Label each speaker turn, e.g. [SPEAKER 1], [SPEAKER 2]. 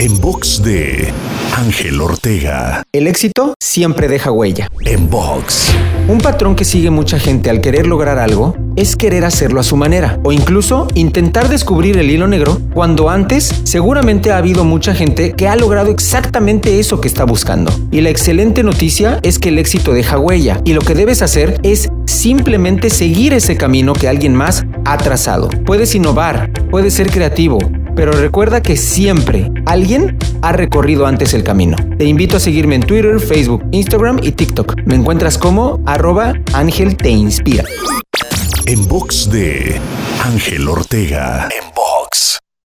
[SPEAKER 1] En box de Ángel Ortega.
[SPEAKER 2] El éxito siempre deja huella.
[SPEAKER 1] En box.
[SPEAKER 2] Un patrón que sigue mucha gente al querer lograr algo es querer hacerlo a su manera o incluso intentar descubrir el hilo negro cuando antes seguramente ha habido mucha gente que ha logrado exactamente eso que está buscando. Y la excelente noticia es que el éxito deja huella y lo que debes hacer es simplemente seguir ese camino que alguien más ha trazado. Puedes innovar, puedes ser creativo, pero recuerda que siempre alguien ha recorrido antes el camino. Te invito a seguirme en Twitter, Facebook, Instagram y TikTok. Me encuentras como arroba Ángel Te Inspira.
[SPEAKER 1] En box de Ángel Ortega. En box.